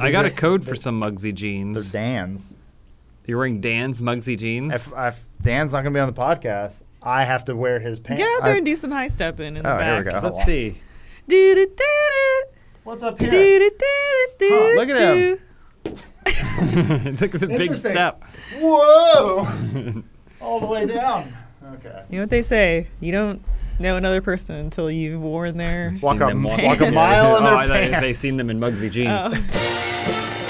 I got a code for some Mugsy jeans. They're Dan's. You're wearing Dan's Mugsy jeans. If, if Dan's not gonna be on the podcast, I have to wear his pants. Get out there I- and do some high stepping in the Oh, here we back. go. Let's see. What's up here? Do-do-do-do. Look at him. Look at the big Interesting. step. Whoa! All the way down. Okay. You know what they say? You don't know another person until you've worn their. Walk Seen a, them walk- walk a mile in their oh, their I thought pants. they seen them in Mugsy jeans. Oh.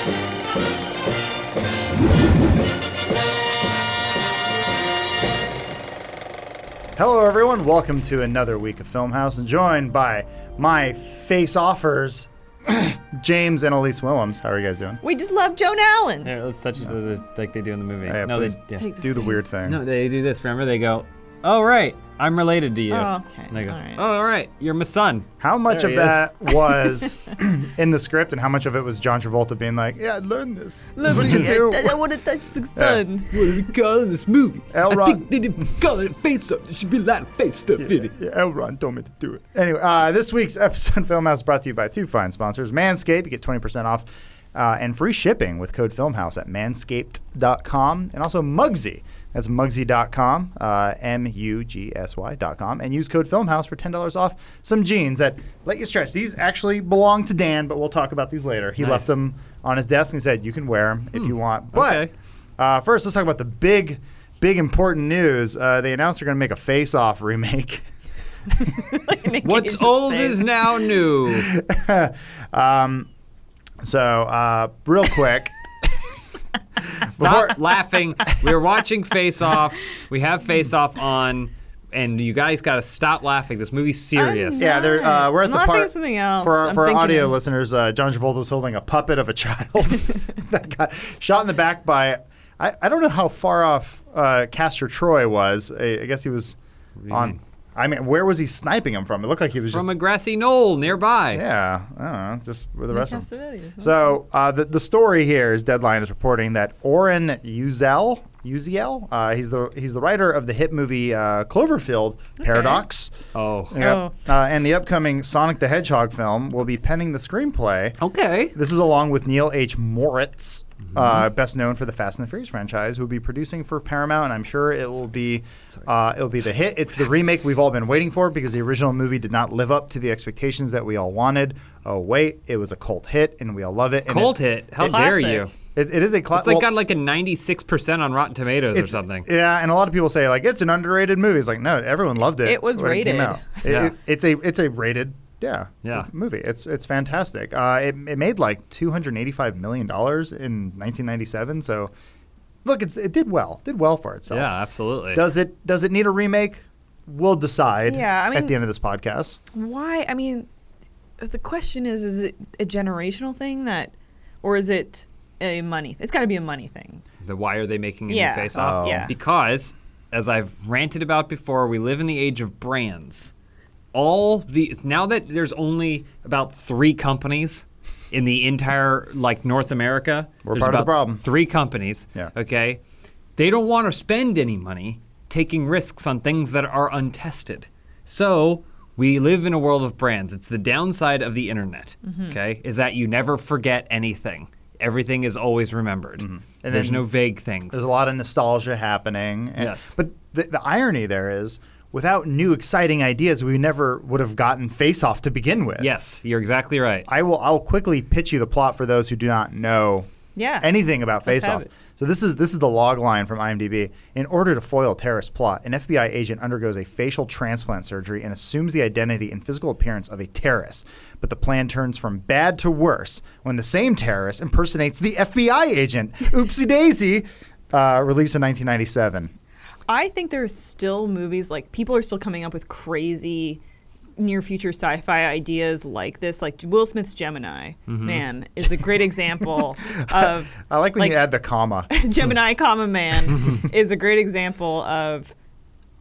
Hello, everyone. Welcome to another week of Film House, and joined by my face offers, James and Elise Willems. How are you guys doing? We just love Joan Allen. Here, let's touch each other like they do in the movie. Yeah, no, they, yeah. The Do the weird thing. no, they do this. Remember, they go, "Oh right, I'm related to you." Oh, okay. And they go, All right. "Oh all right, you're my son." How much There of he is. that was in the script, and how much of it was John Travolta being like, "Yeah, I learned this. Love What me. you do?" I, I want to touch the sun. What are we calling this movie? Elrond. I think they didn't call it face stuff. There should be a lot of face stuff in it. Yeah, Elron told me to do it. Anyway, uh, this week's episode of Filmhouse is brought to you by two fine sponsors. Manscaped, you get 20% off uh, and free shipping with code Filmhouse at manscaped.com. And also Mugsy. That's Mugsy.com, uh, M-U-G-S-Y.com. And use code Filmhouse for $10 off some jeans that let you stretch. These actually belong to Dan, but we'll talk about these later. He Nice. left them on his desk and said, you can wear them if you want. But okay. uh, first, let's talk about the big, big important news. Uh, they announced they're going to make a face-off remake. What's old face. is now new. um, so, uh, real quick. Stop laughing. We're watching Face Off. We have Face Off on, and you guys got to stop laughing. This movie's serious. Yeah, they're, uh, we're at I'm the laughing part at something else. for our, I'm for our thinking audio of- listeners. Uh, John Travolta's holding a puppet of a child that got shot in the back by. I, I don't know how far off uh, Castor Troy was. I, I guess he was on. Mean? I mean, where was he sniping him from? It looked like he was From just. a grassy knoll nearby. yeah, I don't know, just with the rest of them. Cassavetes. So uh, the the story here is Deadline is reporting that Oren Uziel, Uziel, uh, he's the he's the writer of the hit movie uh, Cloverfield Paradox. Oh. Yep. Oh. Uh, and the upcoming Sonic the Hedgehog film will be penning the screenplay. Okay. This is along with Neil H. Moritz, Mm-hmm. uh, best known for the Fast and the Furious franchise, who will be producing for Paramount, and I'm sure it will be uh, it'll be the hit. It's the remake we've all been waiting for because the original movie did not live up to the expectations that we all wanted. Oh wait, it was a cult hit, and we all love it. And Cult it, hit. How Classic. dare you? It, it is a classic. It's classic. like got like a 96% on Rotten Tomatoes or something. Yeah, and a lot of people say like it's an underrated movie. It's like no, everyone loved it. It was when came rated. out. It- Yeah. it- it's a it's a rated yeah Yeah. movie. It's it's fantastic. Uh, it, it made like two hundred eighty five million dollars in nineteen ninety seven. So look, it's it did well. Did well for itself. Yeah, absolutely. Does it does it need a remake? We'll decide. Yeah, I mean, at the end of this podcast. Why? I mean, the question is: Is it a generational thing that, or is it a money? It's got to be a money thing. the why are they making a Yeah. new face off? Oh. Yeah. Because, as I've ranted about before, we live in the age of brands. All the now that there's only about three companies in the entire like North America, We're there's part of the problem. Three companies. Yeah. Okay. They don't want to spend any money taking risks on things that are untested. So we live in a world of brands. It's the downside of the internet. Mm-hmm. Okay, is that you never forget anything. Everything is always remembered. Mm-hmm. And There's no vague things. There's a lot of nostalgia happening. and- Yes. But the, the irony there is, without new exciting ideas, we never would have gotten Face Off to begin with. Yes, you're exactly right. I will. I'll quickly pitch you the plot for those who do not know Yeah. anything about Face Off. So this is this is the log line from IMDb. In order to foil terrorist plot, an FBI agent undergoes a facial transplant surgery and assumes the identity and physical appearance of a terrorist. But the plan turns from bad to worse when the same terrorist impersonates the FBI agent. Oopsie daisy. Uh, released in 1997. I think there's still movies like people are still coming up with crazy near future sci-fi ideas like this like Will Smith's Gemini mm-hmm. man is a great example of I like when Like- you add the comma. Gemini comma man mm-hmm. is a great example of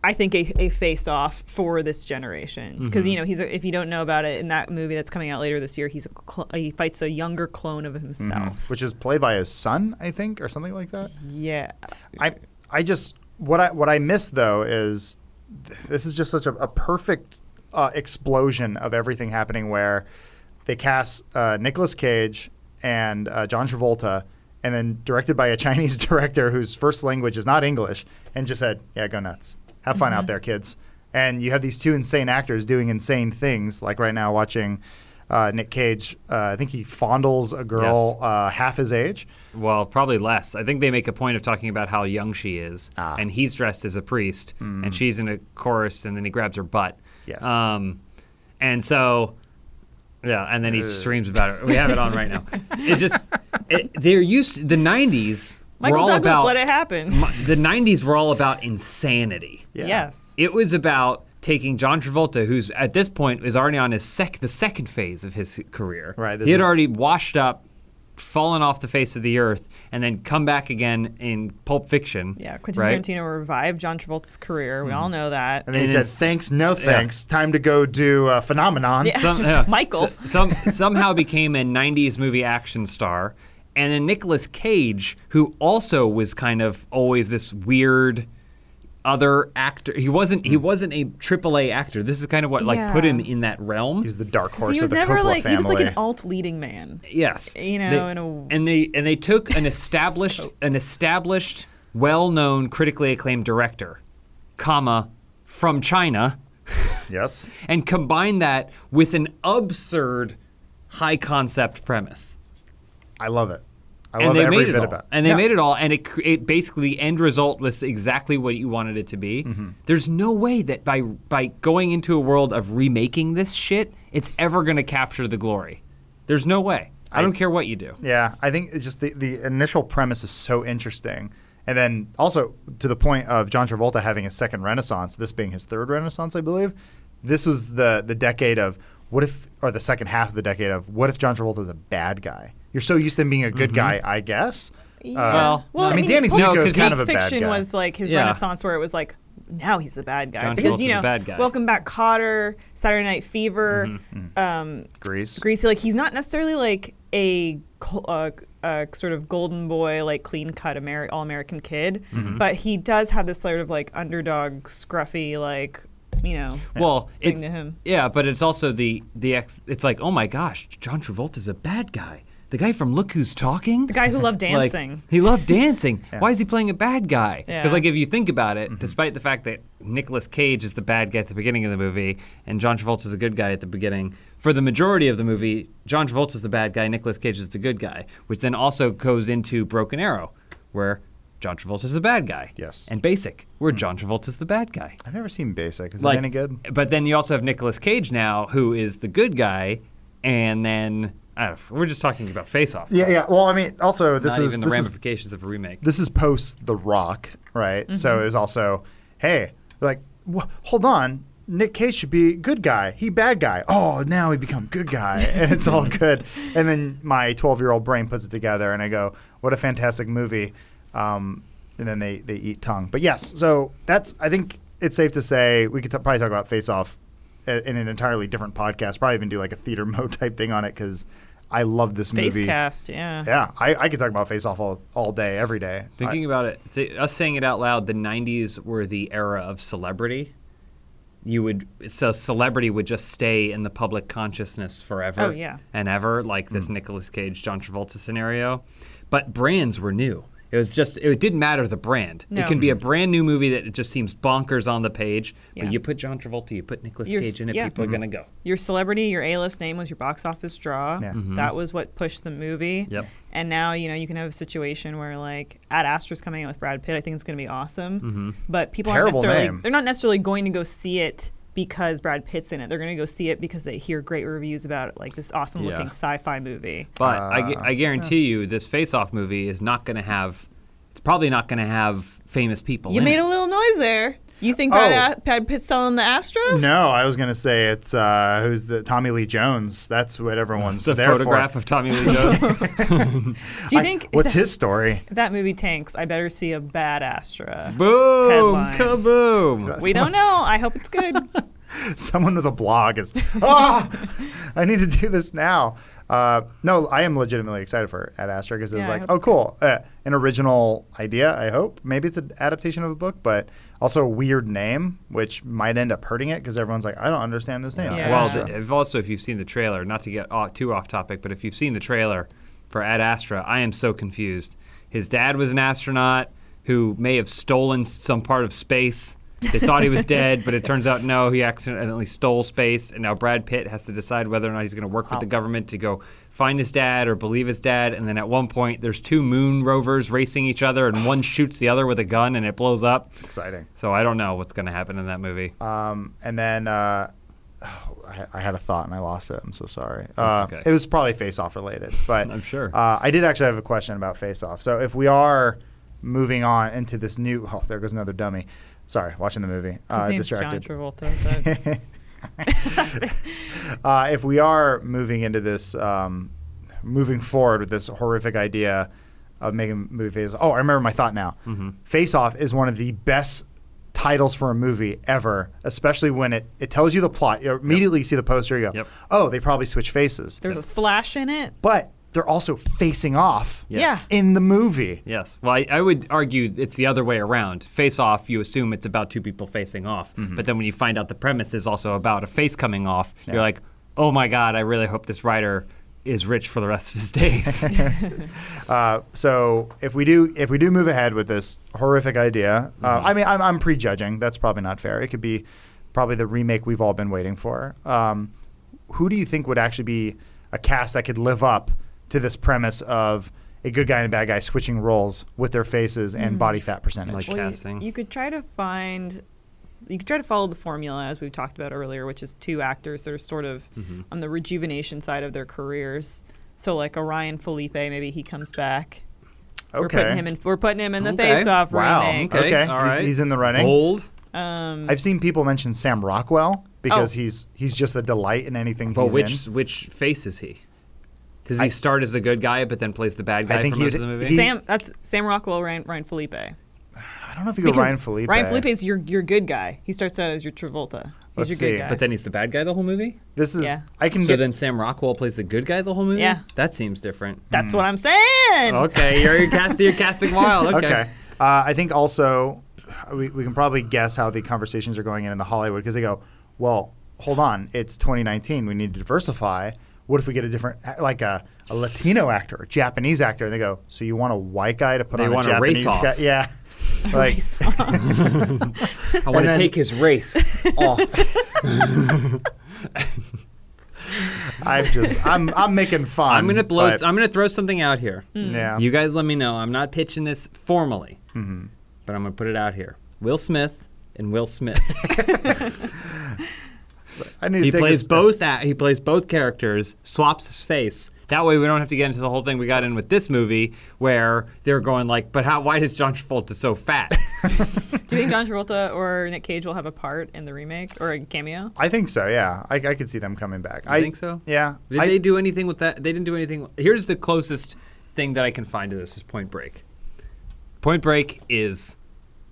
I think a, a face off for this generation. Because you mm-hmm. know he's a, if you don't know about it in that movie that's coming out later this year he's a cl- he fights a younger clone of himself. Which is played by his son, I think, or something like that. yeah. I I just what I what I miss though is this is just such a, a perfect uh, explosion of everything happening where they cast uh, Nicolas Cage and uh, John Travolta, and then directed by a Chinese director whose first language is not English, and just said, "Yeah, go nuts, have fun out there, kids." And you have these two insane actors doing insane things, like right now watching uh, Nick Cage. Uh, I think he fondles a girl Yes. uh, half his age. Well, probably less. I think they make a point of talking about how young she is, Ah. and he's dressed as a priest, and she's in a chorus, and then he grabs her butt. Yes. Um, and so, yeah, and then he screams about it. We have it on right now. It just, it, they're used. to, The '90s were Michael all Douglas about. let it happen. the '90s were all about insanity. Yeah. Yes. It was about taking John Travolta, who's at this point is already on his sec the second phase of his career. Right, this He had is- already washed up, fallen off the face of the earth, and then come back again in Pulp Fiction. Yeah, Quentin right? Tarantino revived John Travolta's career. We all know that. And then he And said, "Thanks, no yeah. thanks. Time to go do uh, Phenomenon." Yeah. Some, yeah. Michael. S- some somehow became a '90s movie action star, and then Nicolas Cage, who also was kind of always this weird other actor. He wasn't. He hmm. wasn't a AAA actor. This is kind of what like put him in that realm. He was the dark horse he of was the never Coppola like family. he was like an alt leading man. Yes, You know, They- in a- and they and they took an established an established, well-known, critically acclaimed director, comma, from China, yes. and combined that with an absurd, high concept premise. I love it. I and love they every made it all. about it. And they Yeah. made it all, and it, it basically the end result was exactly what you wanted it to be. Mm-hmm. There's no way that by by going into a world of remaking this shit, it's ever going to capture the glory. There's no way. I, I- don't care what you do. Yeah, I think it's just the, the initial premise is so interesting. And then also to the point of John Travolta having a second renaissance, this being his third renaissance, I believe. This was the the decade of what if or the second half of the decade of what if John Travolta is a bad guy? You're so used to him being a good guy, I guess. Uh, Well, well, I mean, Danny Pulp- Zuko No, is 'cause kind he- of a bad Fiction guy. was like his Yeah. renaissance where it was like now he's the bad guy John because Travolta's you know the bad guy. Welcome Back Kotter, Saturday Night Fever, Mm-hmm. um, Grease. Greasy. Like he's not necessarily like a col- uh, uh, sort of golden boy, like clean cut Ameri- all American kid, Mm-hmm. but he does have this sort of like underdog, scruffy, like you know. Well, thing it's to him. yeah, but it's also the the ex. It's like, oh my gosh, John Travolta's a bad guy. The guy from Look Who's Talking. The guy who loved Like, dancing. he loved dancing. Yeah. Why is he playing a bad guy? Because Yeah. like if you think about Mm-hmm. it, despite the fact that Nicolas Cage is the bad guy at the beginning of the movie and John Travolta is the good guy at the beginning, for the majority of the movie, John Travolta is the bad guy, Nicolas Cage is the good guy, which then also goes into Broken Arrow, where John Travolta's the bad guy. Yes. And Basic, where John Travolta's the bad guy. I've never seen Basic. Is Like, it any good? But then you also have Nicolas Cage now, who is the good guy, and then I don't know, we're just talking about Face Off. Yeah, yeah. Well, I mean, also this not is even the this is ramifications of a remake. this is post The Rock, right? So it was also, hey, like, wh- hold on, Nick Cage should be good guy. He bad guy. Oh, now he become good guy, and it's all good. And then my 12 year old brain puts it together, and I go, what a fantastic movie. Um, and then they they eat tongue. But yes, so that's I think it's safe to say we could t- probably talk about Face Off in an entirely different podcast. Probably even do like a theater mode type thing on it because I love this movie. Face cast, yeah. Yeah, I, I could talk about Face Off all, all day, every day. Thinking about it, th- us saying it out loud, the '90s were the era of celebrity. You would so celebrity would just stay in the public consciousness forever. Oh, yeah. and ever, like this hmm. Nicolas Cage, John Travolta scenario. But brands were new. It was just it didn't matter the brand. No. It can be a mm-hmm. brand new movie that it just seems bonkers on the page, Yeah. but you put John Travolta, you put Nicolas You're Cage in it, yeah. people are mm-hmm. gonna go. Your celebrity, your A-list name was your box office draw. Yeah. Mm-hmm. That was what pushed the movie. Yep. And now, you know, you can have a situation where like Ad Astra's coming out with Brad Pitt. I think it's going to be awesome. Mm-hmm. But people Terrible aren't necessarily name. they're not necessarily going to go see it because Brad Pitt's in it. They're going to go see it because they hear great reviews about it, like this awesome looking Yeah. sci-fi movie. But I, gu- Uh, I guarantee you, this Face Off movie is not going to have. It's probably not going to have famous people. You in made it. a little noise there. You think Brad, Oh. A- Brad Pitt's selling the Astra? No, I was gonna say it's uh, who's the Tommy Lee Jones. That's what everyone's It's a there photograph for. of Tommy Lee Jones. Do you I- think what's that, his story? if that movie tanks? I better see a bad Astra. Boom! Headline. Kaboom! We don't know. I hope it's good. Someone with a blog is. Ah, I need to do this now. Uh, no, I am legitimately excited for Ad Astra because it was Yeah, I like, oh, cool, uh, an original idea. I hope maybe it's an adaptation of a book, but also a weird name, which might end up hurting it because everyone's like, I don't understand this name. Yeah. Well, Astra. the, if also if you've seen the trailer, not to get off, too off topic, but if you've seen the trailer, for Ad Astra, I am so confused. His dad was an astronaut who may have stolen some part of space. They thought he was dead, but it turns out no, he accidentally stole space, and now Brad Pitt has to decide whether or not he's going to work with the government to go find his dad or believe his dad. And then at one point, there's two moon rovers racing each other, and one shoots the other with a gun, and it blows up. It's exciting. So I don't know what's going to happen in that movie. Um, and then uh, oh, I, I had a thought and I lost it. I'm so sorry. Uh, okay. It was probably Face Off related, but I'm sure. Uh, I did actually have a question about Face Off. So if we are moving on into this new, oh, there goes another dummy. Sorry, watching the movie. His Uh, distracted. John Travolta. Uh, if we are moving into this, um, moving forward with this horrific idea of making movie Face Oh, I remember my thought now. Mm-hmm. Face Off is one of the best titles for a movie ever, especially when it, it tells you the plot. You immediately see the poster, you go, Yep. oh, they probably switch faces. there's a slash in it. but they're also facing off Yes. in the movie. Yes. Well, I, I would argue it's the other way around. Face off, you assume it's about two people facing off. But then when you find out the premise is also about a face coming off, Yeah. you're like, oh my God, I really hope this writer is rich for the rest of his days. Uh, so if we do if we do move ahead with this horrific idea, uh, I mean I'm, I'm prejudging. That's probably not fair. It could be probably the remake we've all been waiting for. Um, who do you think would actually be a cast that could live up to this premise of a good guy and a bad guy switching roles with their faces and body fat percentage? Like- Well, you- Casting. You, could try to find, you could try to follow the formula as we've talked about earlier, which is two actors that are sort of Mm-hmm. on the rejuvenation side of their careers. So like Orion Phillippe, maybe he comes back. We're okay. putting him in. We're putting him in the Okay. Face Off Wow. remake. Okay, Okay. all He's- he's in the running. Bold. Um, I've seen people mention Sam Rockwell because Oh. he's he's just a delight in anything But he's which in. which face is he? Does I- he start as a good guy but then plays the bad guy I think for most he'd- of the movie? he- Sam. That's Sam Rockwell. Ryan, Ryan Phillippe. I don't know if you go Because Ryan Phillippe. Ryan Phillippe's your your good guy. He starts out as your Travolta. He's Let's your see. good guy. but then he's the bad guy the whole movie? This is Yeah. I can So get then Sam Rockwell plays the good guy the whole movie? Yeah. That seems different. that's what I'm saying. Okay, you're, you're, casting, you're casting wild. Okay. Okay. Uh, I think also we, we can probably guess how the conversations are going in in the Hollywood because they go, well, hold on, it's 2019. We need to diversify. What if we get a different, like a, a Latino actor, a Japanese actor? And they go, so you want a white guy to put They on want a a race guy? off. Yeah. Like, I want to take his race off. I'm just, I'm, I'm making fun. I'm gonna blow. but- I'm gonna throw something out here. yeah. You guys, let me know. I'm not pitching this formally, Mhm. but I'm gonna put it out here. Will Smith and Will Smith. I need he take plays both. A- he plays both characters. Swaps his face. That way, we don't have to get into the whole thing we got in with this movie, where they're going like, "But how? Why is John Travolta so fat?" Do you think John Travolta or Nick Cage will have a part in the remake or a cameo? I think so, yeah. I, I could see them coming back. You I think so? Yeah. Did I- they do anything with that? They didn't do anything. Here's the closest thing that I can find to this is Point Break. Point Break is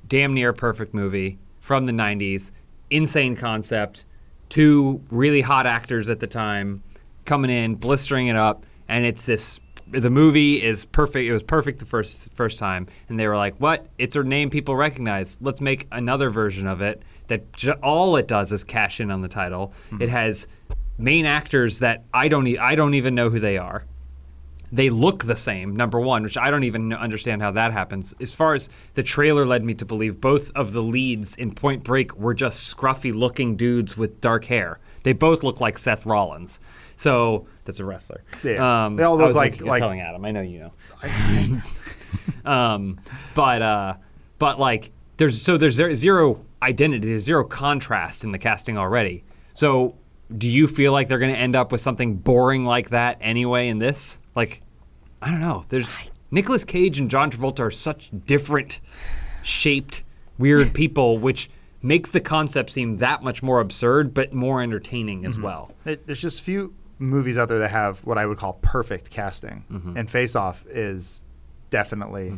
damn near perfect movie from the 90s. Insane concept. Two really hot actors at the time coming in, blistering it up, and it's this the movie is perfect. It was perfect the first first time, and they were like, "What? It's a name people recognize. Let's make another version of it that j- all it does is cash in on the title. Hmm. It has main actors that I don't e- I don't even know who they are. They look the same, number one, which I don't even understand how that happens. As far as the trailer led me to believe, both of the leads in Point Break were just scruffy looking dudes with dark hair. They both look like Seth Rollins. So that's a wrestler. Yeah. Um, They all I look like- like- telling Adam. I know you know. um, but uh, but like there's so there's zero identity, there's zero contrast in the casting already. So do you feel like they're going to end up with something boring like that anyway in this? Like I don't know. There's Nicolas Cage and John Travolta are such different shaped weird people which makes the concept seem that much more absurd but more entertaining as well. There- There's just few movies out there that have what I would call perfect casting, Mm-hmm. and Face Off is definitely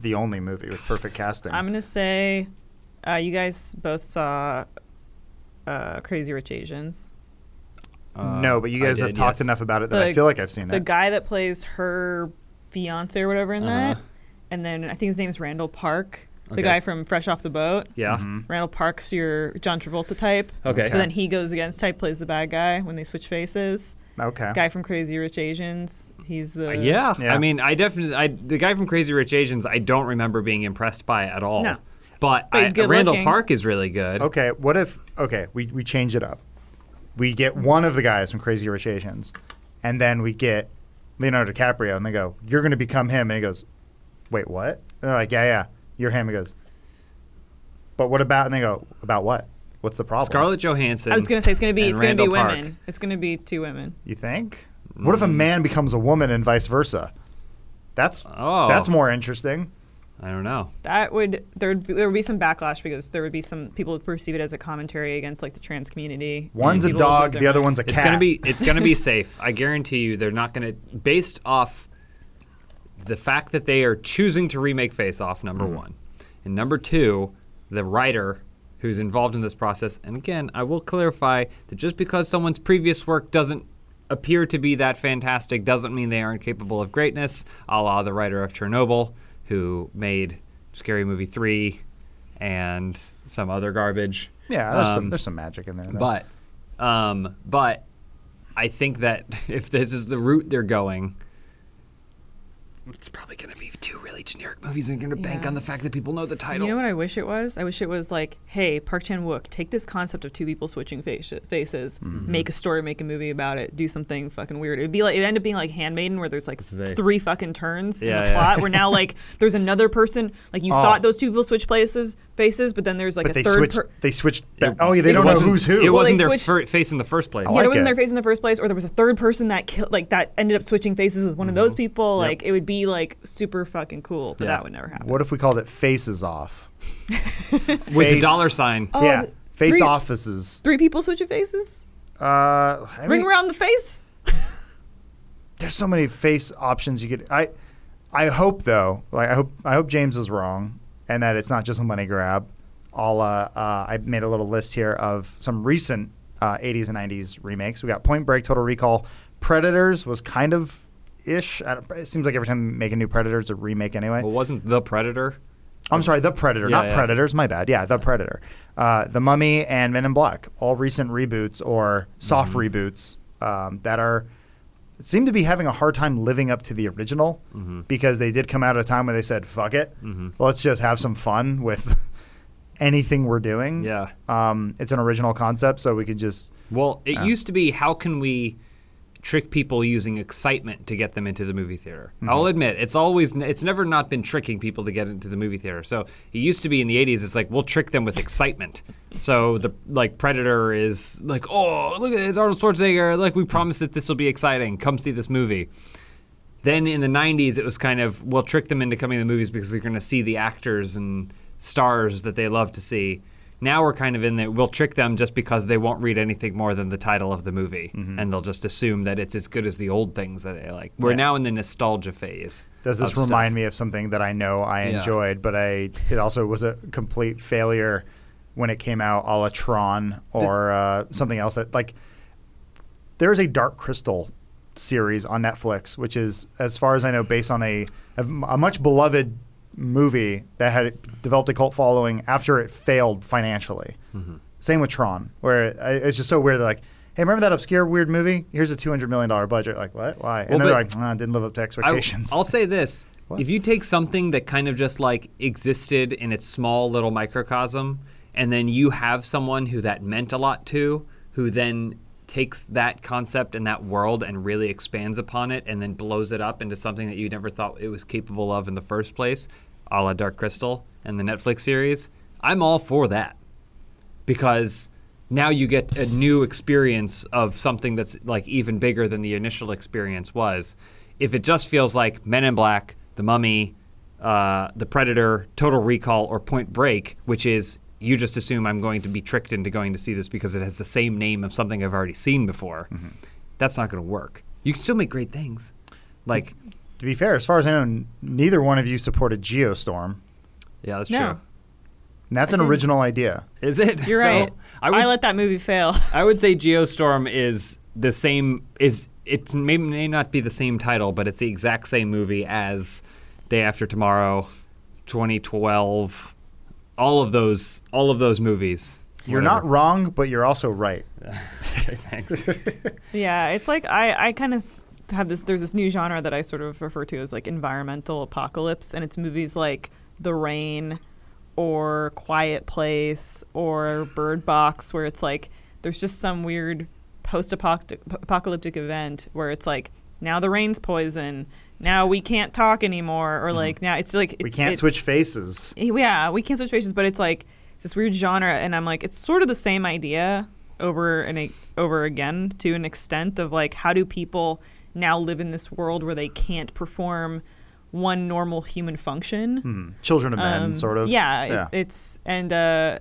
the only movie with perfect casting. I'm gonna say, uh, you guys both saw uh, Crazy Rich Asians. Uh, no, but you I guys have talked yes. enough about it that I feel like I've seen The it. The guy that plays her fiance or whatever in Uh-huh. that, and then I think his name's Randall Park. the Okay. guy from Fresh Off the Boat. Yeah. Mm-hmm. Randall Park's your John Travolta type. Okay. But then he goes against type, plays the bad guy when they switch faces. Okay. Guy from Crazy Rich Asians. He's the Yeah. Yeah. I mean, I definitely, I the guy from Crazy Rich Asians, I don't remember being impressed by at all. No. But, But I, Randall looking. Park is really good. Okay, what if okay, we, we change it up. We get one of the guys from Crazy Rich Asians, and then we get Leonardo DiCaprio, and they go, "You're going to become him," and he goes, "Wait, what?" And they're like, "Yeah, yeah, you're him." He goes, "But what about?" And they go, "About what? What's the problem?" Scarlett Johansson. I was gonna say it's gonna be it's gonna be Randall Park. women. It's gonna be two women. You think? What if a mm. man becomes a woman and vice versa? That's Oh. that's more interesting. I don't know. That would there would be, there would be some backlash because there would be some people would perceive it as a commentary against like the trans community. One's a dog, the other one's a cat. It's cat. gonna be it's gonna be safe. I guarantee you, they're not gonna based off the fact that they are choosing to remake Face Off. Number Mm-hmm. one, and number two, the writer who's involved in this process. And again, I will clarify that just because someone's previous work doesn't appear to be that fantastic doesn't mean they aren't capable of greatness. A la the writer of Chernobyl, who made Scary Movie three and some other garbage. yeah, there's, some, Um, there's some magic in there. though. but, um, but I think that if this is the route they're going, it's probably going to be two really generic movies and going to bank on the fact that people know the title. You know what I wish it was? I wish it was like, hey, Park Chan Wook, take this concept of two people switching face- faces, Mm-hmm. make a story, make a movie about it, do something fucking weird. It'd be like it ended up being like Handmaiden, where there's like They- three fucking turns in the yeah. plot. Where now like there's another person, like you Oh. thought those two people switched places faces, but then there's like but a they third. switched. Per- they switched. Back. It- oh yeah, they don't know who's who. It Well, they wasn't their switched- fir- face in the first place. I yeah, like it wasn't it. their face in the first place, or there was a third person that killed, like that ended up switching faces with one of those people. Like it would be like super fucking cool, but Yeah. that would never happen. What if we called it Faces Off? With a dollar sign. Oh, yeah, face three- offices. Three people switching faces, Uh, I ring around the face. there's so many face options you could. I, I hope though. Like I hope I hope James is wrong and that it's not just a money grab. I'll. Uh, uh, I made a little list here of some recent uh, 80s and 90s remakes. We got Point Break, Total Recall, Predators was kind of ish. It seems like every time we make a new Predator, it's a remake anyway. Well, wasn't the Predator? I'm sorry, The Predator, Yeah, not yeah. Predators. My bad. Yeah, The Predator. Uh, the Mummy and Men in Black, all recent reboots or soft Mm-hmm. reboots um, that are seem to be having a hard time living up to the original Mm-hmm. because they did come out at a time where they said, "Fuck it, let's just have some fun with anything we're doing." Yeah. um, it's an original concept, so we could just Well, it used to be how can we trick people using excitement to get them into the movie theater. Mm-hmm. I'll admit, it's always it's never not been tricking people to get into the movie theater. So, it used to be in the 80s it's like we'll trick them with excitement. So, the like Predator is like, "Oh, look at this Arnold Schwarzenegger, like we promised that this will be exciting. Come see this movie." Then in the 90s it was kind of we'll trick them into coming to the movies because they're going to see the actors and stars that they love to see. Now we're kind of in the we'll trick them just because they won't read anything more than the title of the movie, and they'll just assume that it's as good as the old things that they like. We're Yeah. now in the nostalgia phase. Does this of stuff. remind me of something that I know I Yeah. enjoyed, but I it also was a complete failure when it came out, a la Tron or uh, something else that like there is a Dark Crystal series on Netflix, which is, as far as I know, based on a, a much beloved movie that had developed a cult following after it failed financially. Mm-hmm. Same with Tron, where it's just so weird. Like, hey, remember that obscure weird movie? Here's a two hundred million dollar budget. Like what? Why? And Well, they're like, nah, didn't live up to expectations. I, will say this: What? if you take something that kind of just like existed in its small little microcosm, and then you have someone who that meant a lot to, who then takes that concept and that world and really expands upon it, and then blows it up into something that you never thought it was capable of in the first place, a la Dark Crystal and the Netflix series, I'm all for that because now you get a new experience of something that's like even bigger than the initial experience was. If it just feels like Men in Black, The Mummy, uh, The Predator, Total Recall, or Point Break, which is you just assume I'm going to be tricked into going to see this because it has the same name of something I've already seen before, that's not going to work. You can still make great things. Like, To be fair, as far as I know, neither one of you supported Geostorm, yeah, that's No. true. and that's I an didn't. original idea. Is it? You're right. I I, would let that movie fail. I would say Geostorm is the same. Is it may, may not be the same title, but it's the exact same movie as Day After Tomorrow, 2012, all of those all of those movies. You're not wrong, but you're also right. Okay, thanks. Yeah, it's like I, I kind of have this. There's this new genre that I sort of refer to as like environmental apocalypse, and it's movies like The Rain, or Quiet Place, or Bird Box, where it's like there's just some weird post-apocalyptic event where it's like now the rain's poison, now we can't talk anymore, or like now it's like Mm-hmm. we can't it- switch faces. yeah, we can't switch faces, but it's like this weird genre, and I'm like, it's sort of the same idea over and over again to an extent of like, how do people now live in this world where they can't perform one normal human function? Hmm. Children of Men, Um, sort of. Yeah, it- it's and uh,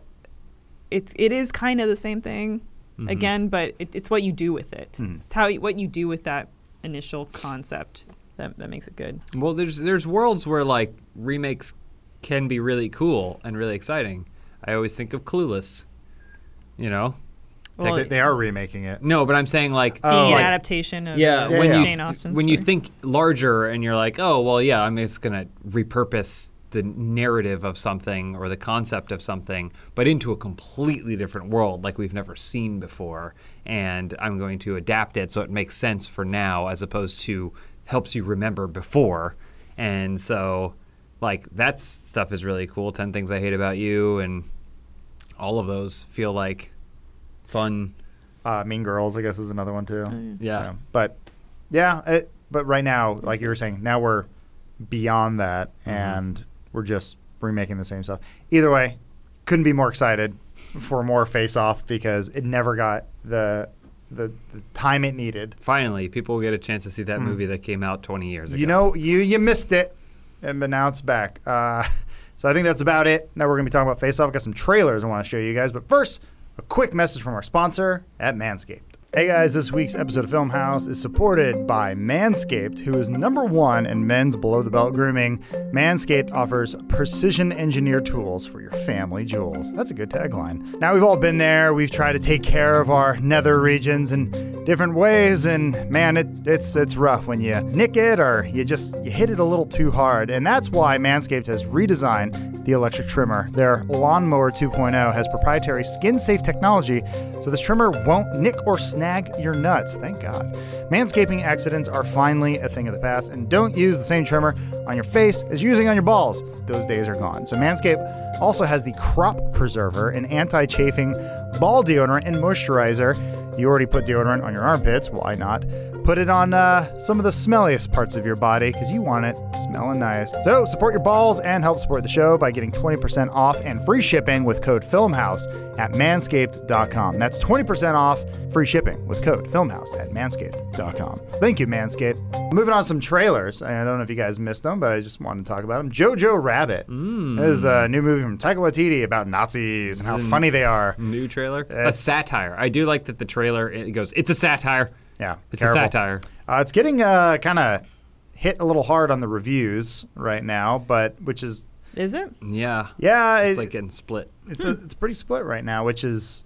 it's it is kind of the same thing Mm-hmm. again, but it, it's what you do with it. Hmm. It's how you, what you do with that initial concept that that makes it good. well, there's there's worlds where like remakes can be really cool and really exciting. I always think of Clueless. You know? Well, they, they are remaking it. No, but I'm saying like Oh, being like- adaptation of yeah, Yeah, when yeah. you Jane Austen's when you think larger and you're like, oh well, yeah, I'm just gonna repurpose the narrative of something or the concept of something, but into a completely different world like we've never seen before, and I'm going to adapt it so it makes sense for now as opposed to helps you remember before, and so like that stuff is really cool. Ten Things I Hate About You and all of those feel like fun. Uh, mean Girls, I guess, is another one too. Oh, yeah. Yeah. Yeah. But yeah, it, but right now, like you were saying, now we're beyond that, Mm-hmm. and we're just remaking the same stuff. Either way, couldn't be more excited for more Face Off because it never got the the, the time it needed. Finally, people will get a chance to see that movie that came out 20 years ago. You know, you you missed it, and but now it's back. Uh, so I think that's about it. Now we're gonna be talking about Face Off. I've got some trailers I want to show you guys, but first, a quick message from our sponsor at Manscaped. Hey guys, this week's episode of Film House is supported by Manscaped, who is number one in men's below the belt grooming. Manscaped offers precision engineered tools for your family jewels. That's a good tagline. Now, we've all been there. We've tried to take care of our nether regions in different ways, and man, it, it's, it's rough when you nick it or you just you hit it a little too hard. And that's why Manscaped has redesigned the electric trimmer. Their Lawnmower 2.0 has proprietary skin safe technology, so this trimmer won't nick or snag your nuts. Thank God. Manscaping accidents are finally a thing of the past, and don't use the same trimmer on your face as using on your balls. Those days are gone. So, Manscaped also has the Crop Preserver, an anti chafing ball deodorant and moisturizer. You already put deodorant on your armpits, why not? Put it on uh, some of the smelliest parts of your body because you want it smelling nice. So support your balls and help support the show by getting 20% off and free shipping with code FILMHOUSE at manscaped.com. That's 20% off free shipping with code FILMHOUSE at manscaped.com. Thank you, Manscaped. Moving on to some trailers. I don't know if you guys missed them, but I just wanted to talk about them. Jojo Rabbit. This is a new movie from Taika Waititi about Nazis and how funny they are. New trailer? a satire. I do like that the trailer it goes, it's a satire. Yeah, It's terrible. a satire. Uh, it's getting uh, kind of hit a little hard on the reviews right now, but which is Is it? Yeah. yeah, It's it- like getting split. it's a, it's pretty split right now, which is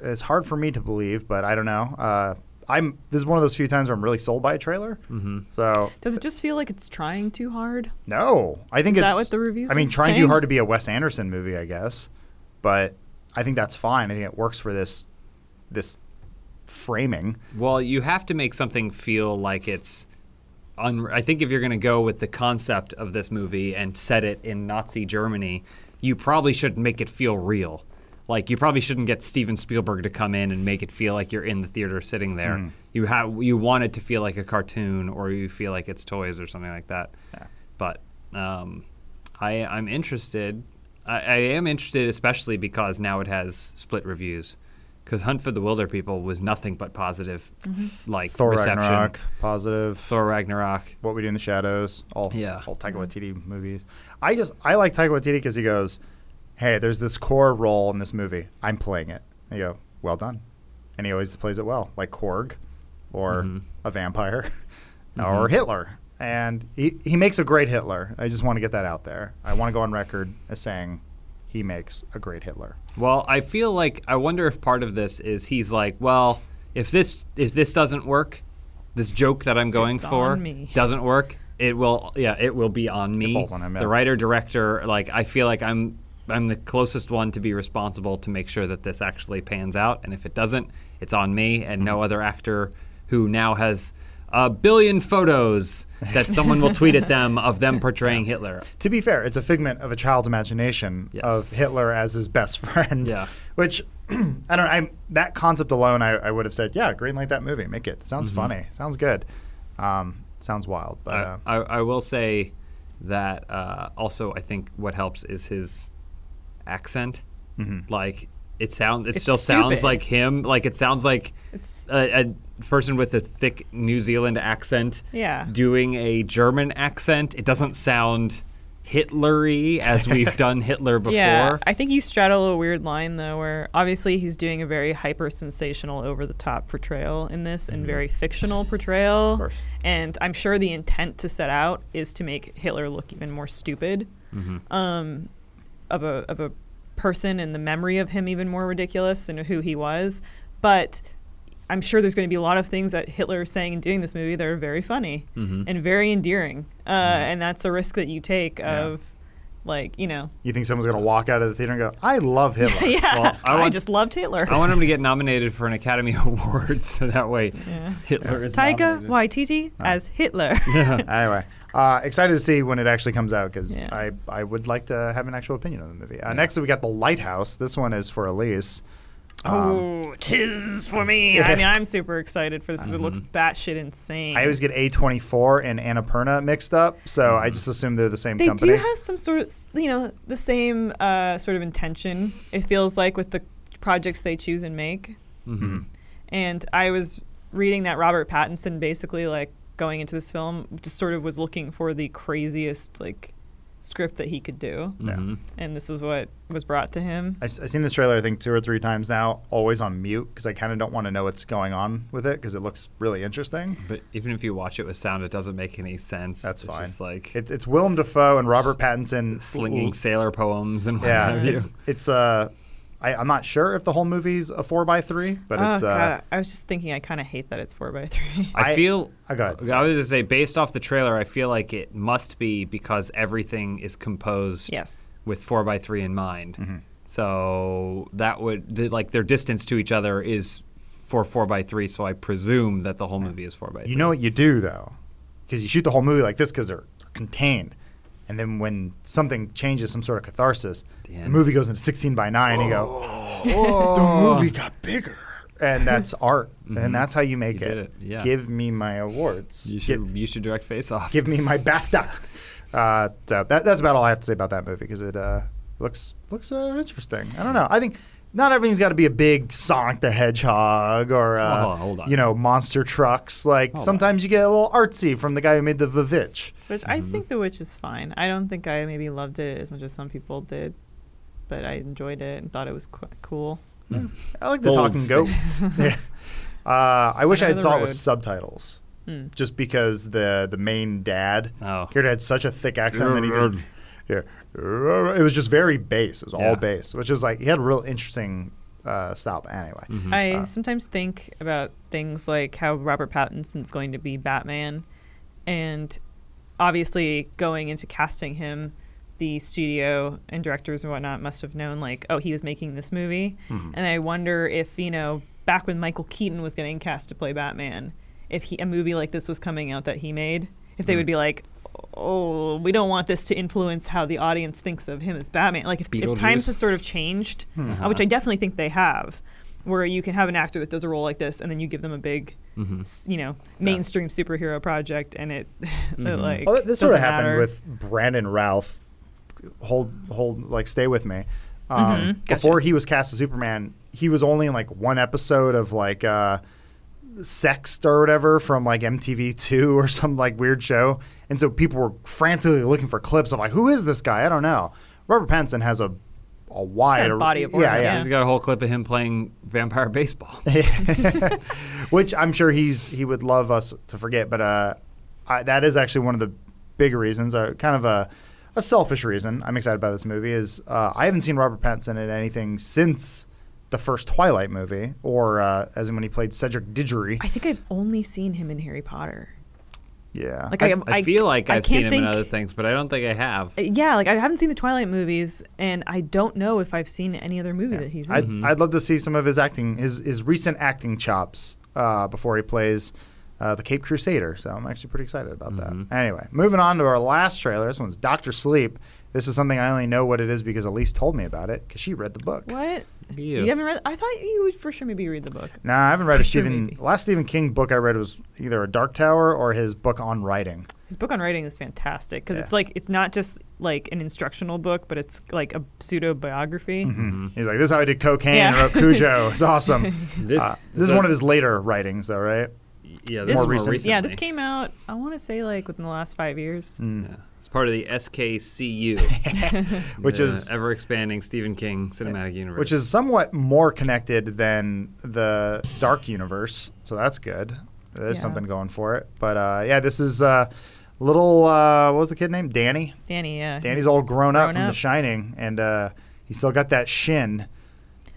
it's hard for me to believe, but I don't know. Uh, I'm this is one of those few times where I'm really sold by a trailer. Mm-hmm. So Does it just feel like it's trying too hard? no, I think Is it's that what the reviews I mean, are trying too hard to be a Wes Anderson movie, I guess, but I think that's fine. I think it works for this this framing. Well, you have to make something feel like it's. Un- I think if you're going to go with the concept of this movie and set it in Nazi Germany, you probably should make it feel real. Like you probably shouldn't get Steven Spielberg to come in and make it feel like you're in the theater sitting there. Mm. You have you want it to feel like a cartoon, or you feel like it's toys or something like that. Yeah. But um, I I'm interested. I, I am interested, especially because now it has split reviews. Because Hunt for the Wilderpeople was nothing but positive, mm-hmm. like Thor reception. Ragnarok, positive. Thor Ragnarok. What We Do in the Shadows, all Yeah. all Taika mm-hmm. Waititi movies. I just I like Taika Waititi because he goes, "Hey, there's this core role in this movie. I'm playing it." And you go, "Well done," and he always plays it well, like Korg, or Mhm. a vampire, or mm-hmm. Hitler. And he he makes a great Hitler. I just want to get that out there. I want to go on record as saying he makes a great Hitler. Well, I feel like I wonder if part of this is he's like, well, if this if this doesn't work, this joke that I'm going It's for doesn't work, it will yeah, it will be on me. falls on him, yeah. The writer director, like I feel like I'm I'm the closest one to be responsible to make sure that this actually pans out. And if it doesn't, it's on me and no mm-hmm. other actor who now has a billion photos that someone will tweet at them of them portraying Hitler. To be fair, it's a figment of a child's imagination Yes. of Hitler as his best friend. Yeah. Which I don't. I that concept alone, I, I would have said, yeah, green light that movie, make it. Sounds funny. Sounds good. Um, sounds wild, but uh, I, I, I will say that uh, also I think what helps is his accent. Mm-hmm. Like it sounds, it It's still sounds like him. Like it sounds like It's a, a person with a thick New Zealand accent Yeah. doing a German accent. It doesn't sound Hitlery as we've done Hitler before. Yeah, I think you straddle a weird line though, where obviously he's doing a very hyper sensational, over the top portrayal in this, and very fictional portrayal. Of course. And I'm sure the intent to set out is to make Hitler look even more stupid, um, of a of a person, and the memory of him even more ridiculous and who he was. But I'm sure there's going to be a lot of things that Hitler is saying and doing this movie that are very funny and very endearing, uh, and that's a risk that you take of, like you know, you think someone's gonna walk out of the theater and go, "I love Hitler." yeah, Well, I I, just loved Hitler. I want him to get nominated for an Academy Award so that way Hitler is Taika nominated. Waititi as Hitler. anyway, uh, excited to see when it actually comes out because Yeah. I, I would like to have an actual opinion on the movie. Uh, Next, we got The Lighthouse. This one is for Elise. oh, tis for me. I mean, I'm super excited for this. 'cause It looks batshit insane. I always get A24 and Annapurna mixed up, so I just assume they're the same they company. do have some sort of, you know, the same uh, sort of intention. It feels like with the projects they choose and make. Mm-hmm. And I was reading that Robert Pattinson basically like going into this film just sort of was looking for the craziest like script that he could do. Mhm. And this is what was brought to him. I've, I've seen this trailer, I think, two or three times now, always on mute because I kind of don't want to know what's going on with it because it looks really interesting. But even if you watch it with sound, it doesn't make any sense. That's it's fine. Just like It's, it's Willem Dafoe and Robert Pattinson slinging sailor poems and Yeah, it's it's uh, I, I'm not sure if the whole movie's a four by three, but oh it's uh, god, I was just thinking I kind of hate that it's 4 by 3 I, I- feel. I got it. I was to say, based off the trailer, I feel like it must be because everything is composed Yes. with four by three in mind. Mm-hmm. So that would the, like their distance to each other is for four by three. So I presume that the whole movie is four by three. You know what you do though, because you shoot the whole movie like this because they're contained, and then when something changes, some sort of catharsis, The the movie goes into 16 by nine. and You go, Oh. the movie got bigger, and that's art, and that's how you make You it. did it, yeah. Give me my awards. You Gi- should you should direct Face Off. give me my BAFTA. Uh, so that, that's about all I have to say about that movie because it uh, looks looks uh, interesting. I don't know. I think not everything's got to be a big Sonic the Hedgehog or uh, Hold on, hold on. you know monster trucks. Like Hold sometimes you get a little artsy from the guy who made the Vivitch. Which I think The Witch is fine. I don't think I maybe loved it as much as some people did, but I enjoyed it and thought it was qu- cool. I like the Bold talking goat. yeah. Uh, I wish I had of the saw it with subtitles, Hmm. just because the the main dad Oh. here had such a thick accent that he did. Yeah, it was just very bass. It was Yeah. all bass, which was like he had a real interesting uh, style. But anyway, I Uh, sometimes think about things like how Robert Pattinson's going to be Batman, and obviously going into casting him, the studio and directors and whatnot must have known like, oh, he was making this movie, and I wonder if you know back when Michael Keaton was getting cast to play Batman, if he, a movie like this was coming out that he made, if they would be like. Oh, we don't want this to influence how the audience thinks of him as Batman. Like if, if times have sort of changed, Uh-huh. uh, which I definitely think they have, where you can have an actor that does a role like this, and then you give them a big, Mm-hmm. s- you know, mainstream superhero project, and it, it like Well, this sort of happened matter. with Brandon Routh. Hold, hold, like, stay with me. Um, Mhm, gotcha. Before he was cast as Superman, he was only in like one episode of like uh, Sexed or whatever from like MTV2 or some like weird show, and so people were frantically looking for clips of like, who is this guy? I don't know. Robert Pattinson has a a wide Got a body of yeah, work, yeah, yeah. He's got a whole clip of him playing vampire baseball. which I'm sure he's he would love us to forget. But uh, I, that is actually one of the big reasons, uh, kind of a, a selfish reason. I'm excited about this movie. Is uh, I haven't seen Robert Pattinson in anything since the first Twilight movie, or uh, as in when he played Cedric Diggory. I think I've only seen him in Harry Potter. Yeah. Like I, I, I feel like I I've seen can't him in other things, but I don't think I have. Yeah, like I haven't seen the Twilight movies, and I don't know if I've seen any other movie that he's in. I'd, I'd love to see some of his acting, his his recent acting chops uh, before he plays uh, the Cape Crusader. So I'm actually pretty excited about that. Anyway, moving on to our last trailer. This one's Doctor Sleep. This is something I only know what it is because Elise told me about it because she read the book. what? You. you. haven't read? I thought you would for sure maybe read the book. Nah, I haven't read a For sure, Stephen. maybe. Last Stephen King book I read was either a Dark Tower or his book on writing. His book on writing is fantastic because it's like it's not just like an instructional book, but it's like a pseudo biography. He's like, "This is how I did cocaine Yeah. and wrote Cujo. It's awesome." This, Uh, this is one of his later writings, though, right? Yeah, This- this More more recent. Yeah, this came out. I want to say like within the last five years. Yeah. It's part of the SKCU, Which the is- ever expanding Stephen King cinematic universe. Which is somewhat more connected than the Dark Universe, so that's good. There's Yeah. something going for it. But uh, yeah, this is uh, little. Uh, what was the kid named? Danny. Danny, yeah. Danny's he's all grown up grown from The. Shining, and uh, he's still got that shin.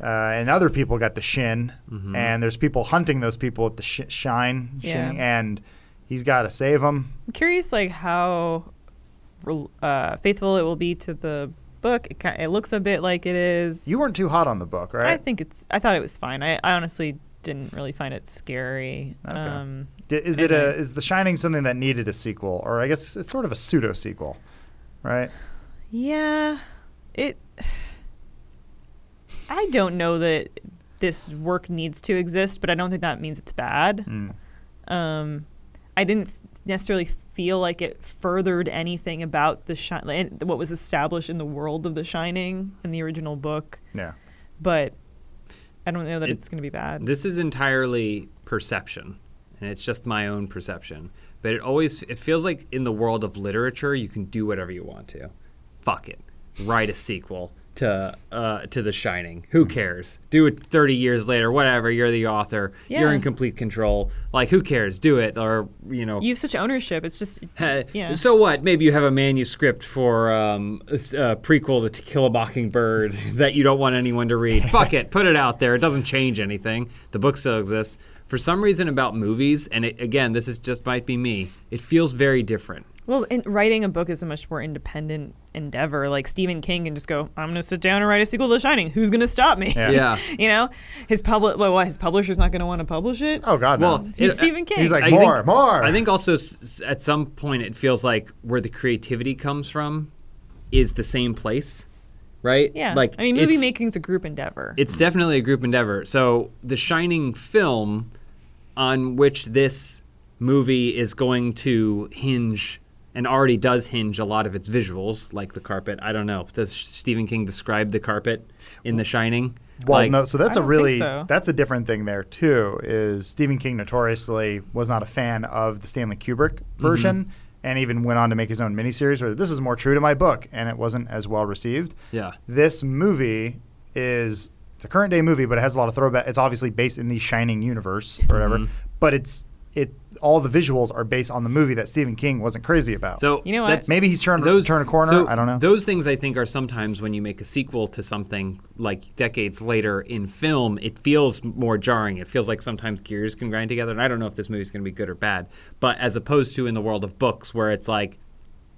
Uh, and other people got the shin, Mm-hmm. and there's people hunting those people with the sh- shine, Yeah. shinning, and he's got to save them. I'm curious, like how uh, faithful it will be to the book. It, ki- it looks a bit like it is. You weren't too hot on the book, right? I think it's. I thought it was fine. I, I honestly didn't really find it scary. Okay. Um, D- is it a is The Shining something that needed a sequel, or I guess it's sort of a pseudo sequel, right? yeah, it. I don't know that this work needs to exist, but I don't think that means it's bad. Mm. Um, I didn't necessarily feel like it furthered anything about the shi- what was established in the world of The Shining in the original book, Yeah. but I don't know that It- it's going to be bad. This is entirely perception, and it's just my own perception. But it always it feels like in the world of literature, you can do whatever you want to. Fuck it, write a sequel to uh, to The Shining. Who Hmm. cares? Do it thirty years later, whatever. You're the author. You're in complete control. Like who cares? Do it, or you know. you have such ownership. It's just Uh, yeah. So what? Maybe you have a manuscript for um, a a prequel to To Kill a Mockingbird that you don't want anyone to read. Fuck it, put it out there. It doesn't change anything. The book still exists. For some reason about movies, and it, again, this is just might be me. It feels very different. Well, in, writing a book is a much more independent endeavor. Like Stephen King can just go, "I'm going to sit down and write a sequel to The Shining. Who's going to stop me?" Yeah. Yeah. you know, his public. Well, what? His publisher's not going to want to publish it. Oh God, Well, no. he's it- Stephen King. He's like I more, think- more. I think also s- s- at some point it feels like where the creativity comes from is the same place, right? yeah. Like I mean, movie it's- making's a group endeavor. It's definitely a group endeavor. So the Shining film, on which this movie is going to hinge, and already does hinge a lot of its visuals, like the carpet. I don't know. Does Stephen King describe the carpet in The Shining? Well, Like- no. So that's I a really so. that's a different thing there too. Is Stephen King notoriously was not a fan of the Stanley Kubrick version, and even went on to make his own miniseries where this is more true to my book, and it wasn't as well received. Yeah. This movie is it's a current day movie, but it has a lot of throwback. It's obviously based in the Shining universe or whatever, Mhm. but it's it all the visuals are based on the movie that Stephen King wasn't crazy about. So You know what? that's- maybe he's turned those turned a corner. so I don't know. Those things I think are sometimes when you make a sequel to something like decades later in film, it feels more jarring. It feels like sometimes gears can grind together, and I don't know if this movie's going to be good or bad. But as opposed to in the world of books, where it's like,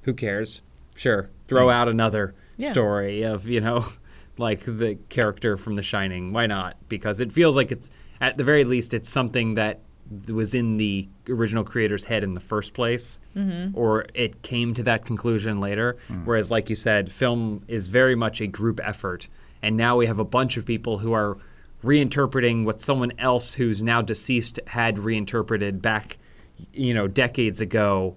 who cares? Sure, throw Mm. out another Yeah. story of you know, like the character from The Shining. Why not? Because it feels like it's at the very least it's something that was in the original creator's head in the first place, or it came to that conclusion later. Whereas, like you said, film is very much a group effort, and now we have a bunch of people who are reinterpreting what someone else who's now deceased had reinterpreted back, you know, decades ago.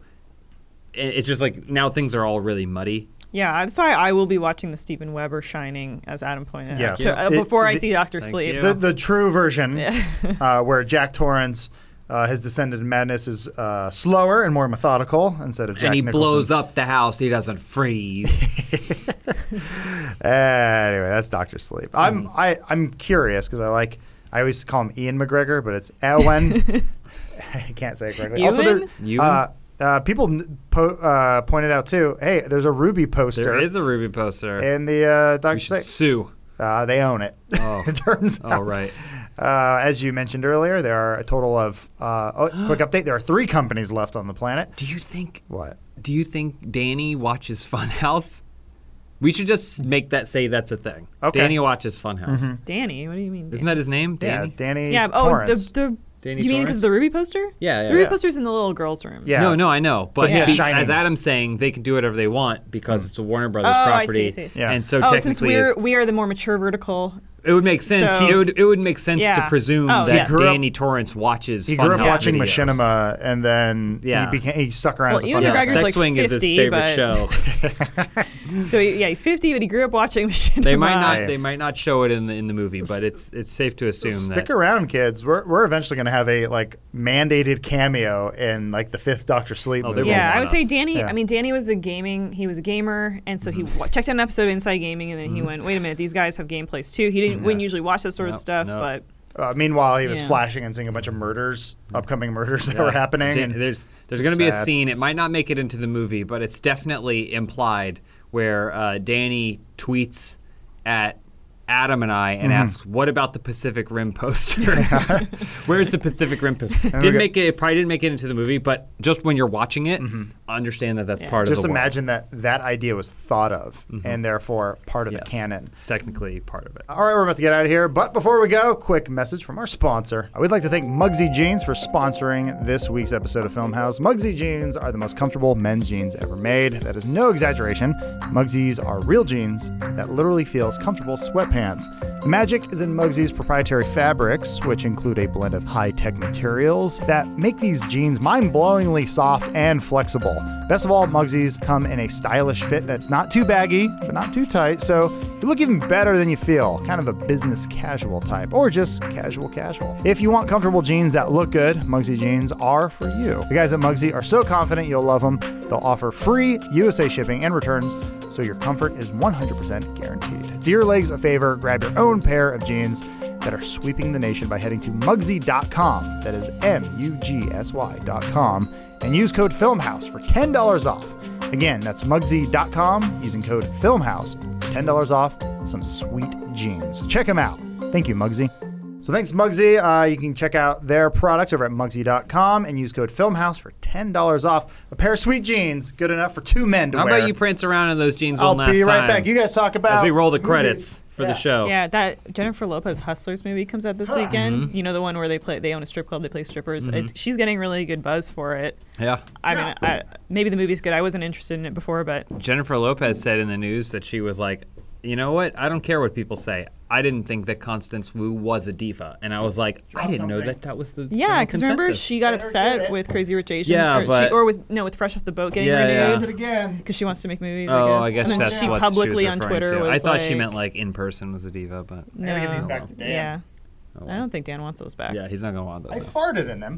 It- It's just like now things are all really muddy. yeah, that's why I will be watching the Steven Weber Shining, as Adam pointed Yes. out, so, uh, It- before I see Doctor Sleep. the the true version, uh, where Jack Torrance. Uh, his descended in madness is uh, slower and more methodical instead of Jack and he Nicholson. blows up the house. He doesn't freeze. Anyway, that's Doctor Sleep. I'm Mm-hmm. I I'm curious because I like I always call him Ian McGregor, but it's Ewan. I can't say it correctly. Also, there, Ewan? uh, uh, people n- po- uh, pointed out too. Hey, there's a RWBY poster there is a RWBY poster. in the uh, we Doctor should Sleep. sue. Uh, they own it. Oh. it turns out. Oh right. Uh, as you mentioned earlier, there are a total of. Uh, oh, quick update: there are three companies left on the planet. Do you think? What? Do you think Danny watches Funhaus? We should just make that say that's a thing. Okay. Danny watches Funhaus. Danny, what do you mean? Isn't that his name? Danny. Yeah, Danny. Yeah. Oh, the the. Danny do you mean because the RWBY poster? Yeah, yeah, The RWBY yeah. poster's in the little girl's room. Yeah. No, no, I know, but, But yeah, be- as Adam's saying, they can do whatever they want because it's a Warner Brothers Oh, I see, property, I see. Yeah. and so oh, technically, since we're we are the more mature vertical. It would make sense. So- it would it would make sense to presume Oh, that yes. He grew up- Danny Torrance watches. He grew up watching videos. Machinima, and then Yeah. he became he stuck around Well, as a Ewan McGregor's fan. like Sex Wing is his 50, favorite but- show. So yeah, he's 50, but he grew up watching Machinima. They might not they might not show it in the in the movie, but it's it's safe to assume Stick that around, kids. We're, we're eventually going to have a like mandated cameo in like the fifth Doctor Sleep Oh, they movie. won't Yeah, I want would say. Danny. Yeah. I mean, Danny was a gaming. He was a gamer, and so he mm-hmm. wa- checked out an episode of Inside Gaming, and then he mm-hmm. went, "Wait a minute, these guys have gameplays too." He didn't wouldn't usually watch this sort of stuff, nope. but Uh, meanwhile, he was Yeah. flashing and seeing a bunch of murders, upcoming murders that Yeah. were happening. Dan- and there's there's going to be a scene. It might not make it into the movie, but it's definitely implied where uh, Danny tweets at Adam and I Mm-hmm. and asks, "What about the Pacific Rim poster? Where's the Pacific Rim poster?" we Didn't make it. it Probably didn't make it into the movie, but just when you're watching it, understand that that's Yeah. part Mm-hmm. just of the world. imagine that that idea was thought of and therefore part of Yes. the canon. It's technically part of it. All right, we're about to get out of here. But before we go, quick message from our sponsor. We'd like to thank Mugsy Jeans for sponsoring this week's episode of Filmhaus. Mugsy jeans are the most comfortable men's jeans ever made. That is no exaggeration. Mugsy's are real jeans that literally feels comfortable as The magic is in Mugsy's proprietary fabrics, which include a blend of high-tech materials that make these jeans mind-blowingly soft and flexible. Best of all, Mugsy's come in a stylish fit that's not too baggy, but not too tight, so you look even better than you feel. Kind of a business casual type, or just casual casual. If you want comfortable jeans that look good, Mugsy jeans are for you. The guys at Mugsy are so confident you'll love them. They'll offer free USA shipping and returns, so your comfort is 100% guaranteed. Do your legs a favor, grab your own pair of jeans that are sweeping the nation by heading to Mugsy.com. That is M U G S Y.com. And use code FILMHAUS for $10 off. Again, that's Mugsy.com using code FILMHAUS $10 off some sweet jeans. Check them out. Thank you, Mugsy. So thanks, Mugsy. Uh, you can check out their products over at Mugsy.com and use code FILMHAUS for $10 off. A pair of sweet jeans, good enough for two men to wear. How wear. about you prance around in those jeans I'll one last be right time back. You guys talk about as we roll the movies. credits for Yeah. the show. yeah, that Jennifer Lopez Hustlers movie comes out this weekend. You know the one where they play they own a strip club, they play strippers. It's she's getting really good buzz for it. yeah. I mean, I, maybe the movie's good. I wasn't interested in it before, but Jennifer Lopez said in the news that she was like, you know what? I don't care what people say. I didn't think that Constance Wu was a diva, and I was like, I didn't know that that was the yeah, because remember she got upset with Crazy Rich Asian, Yeah, or, but- she, or with no, with Fresh Off the Boat getting Yeah, yeah. renewed Did it again. because she wants to make movies. Oh, I I guess, guess and then that's she what publicly she was on referring Twitter to. was I thought like, she meant like in person was a diva, but no, Gotta give these back to Dan. yeah. oh I don't think Dan wants those back. yeah, he's not gonna want those. I now. farted in them.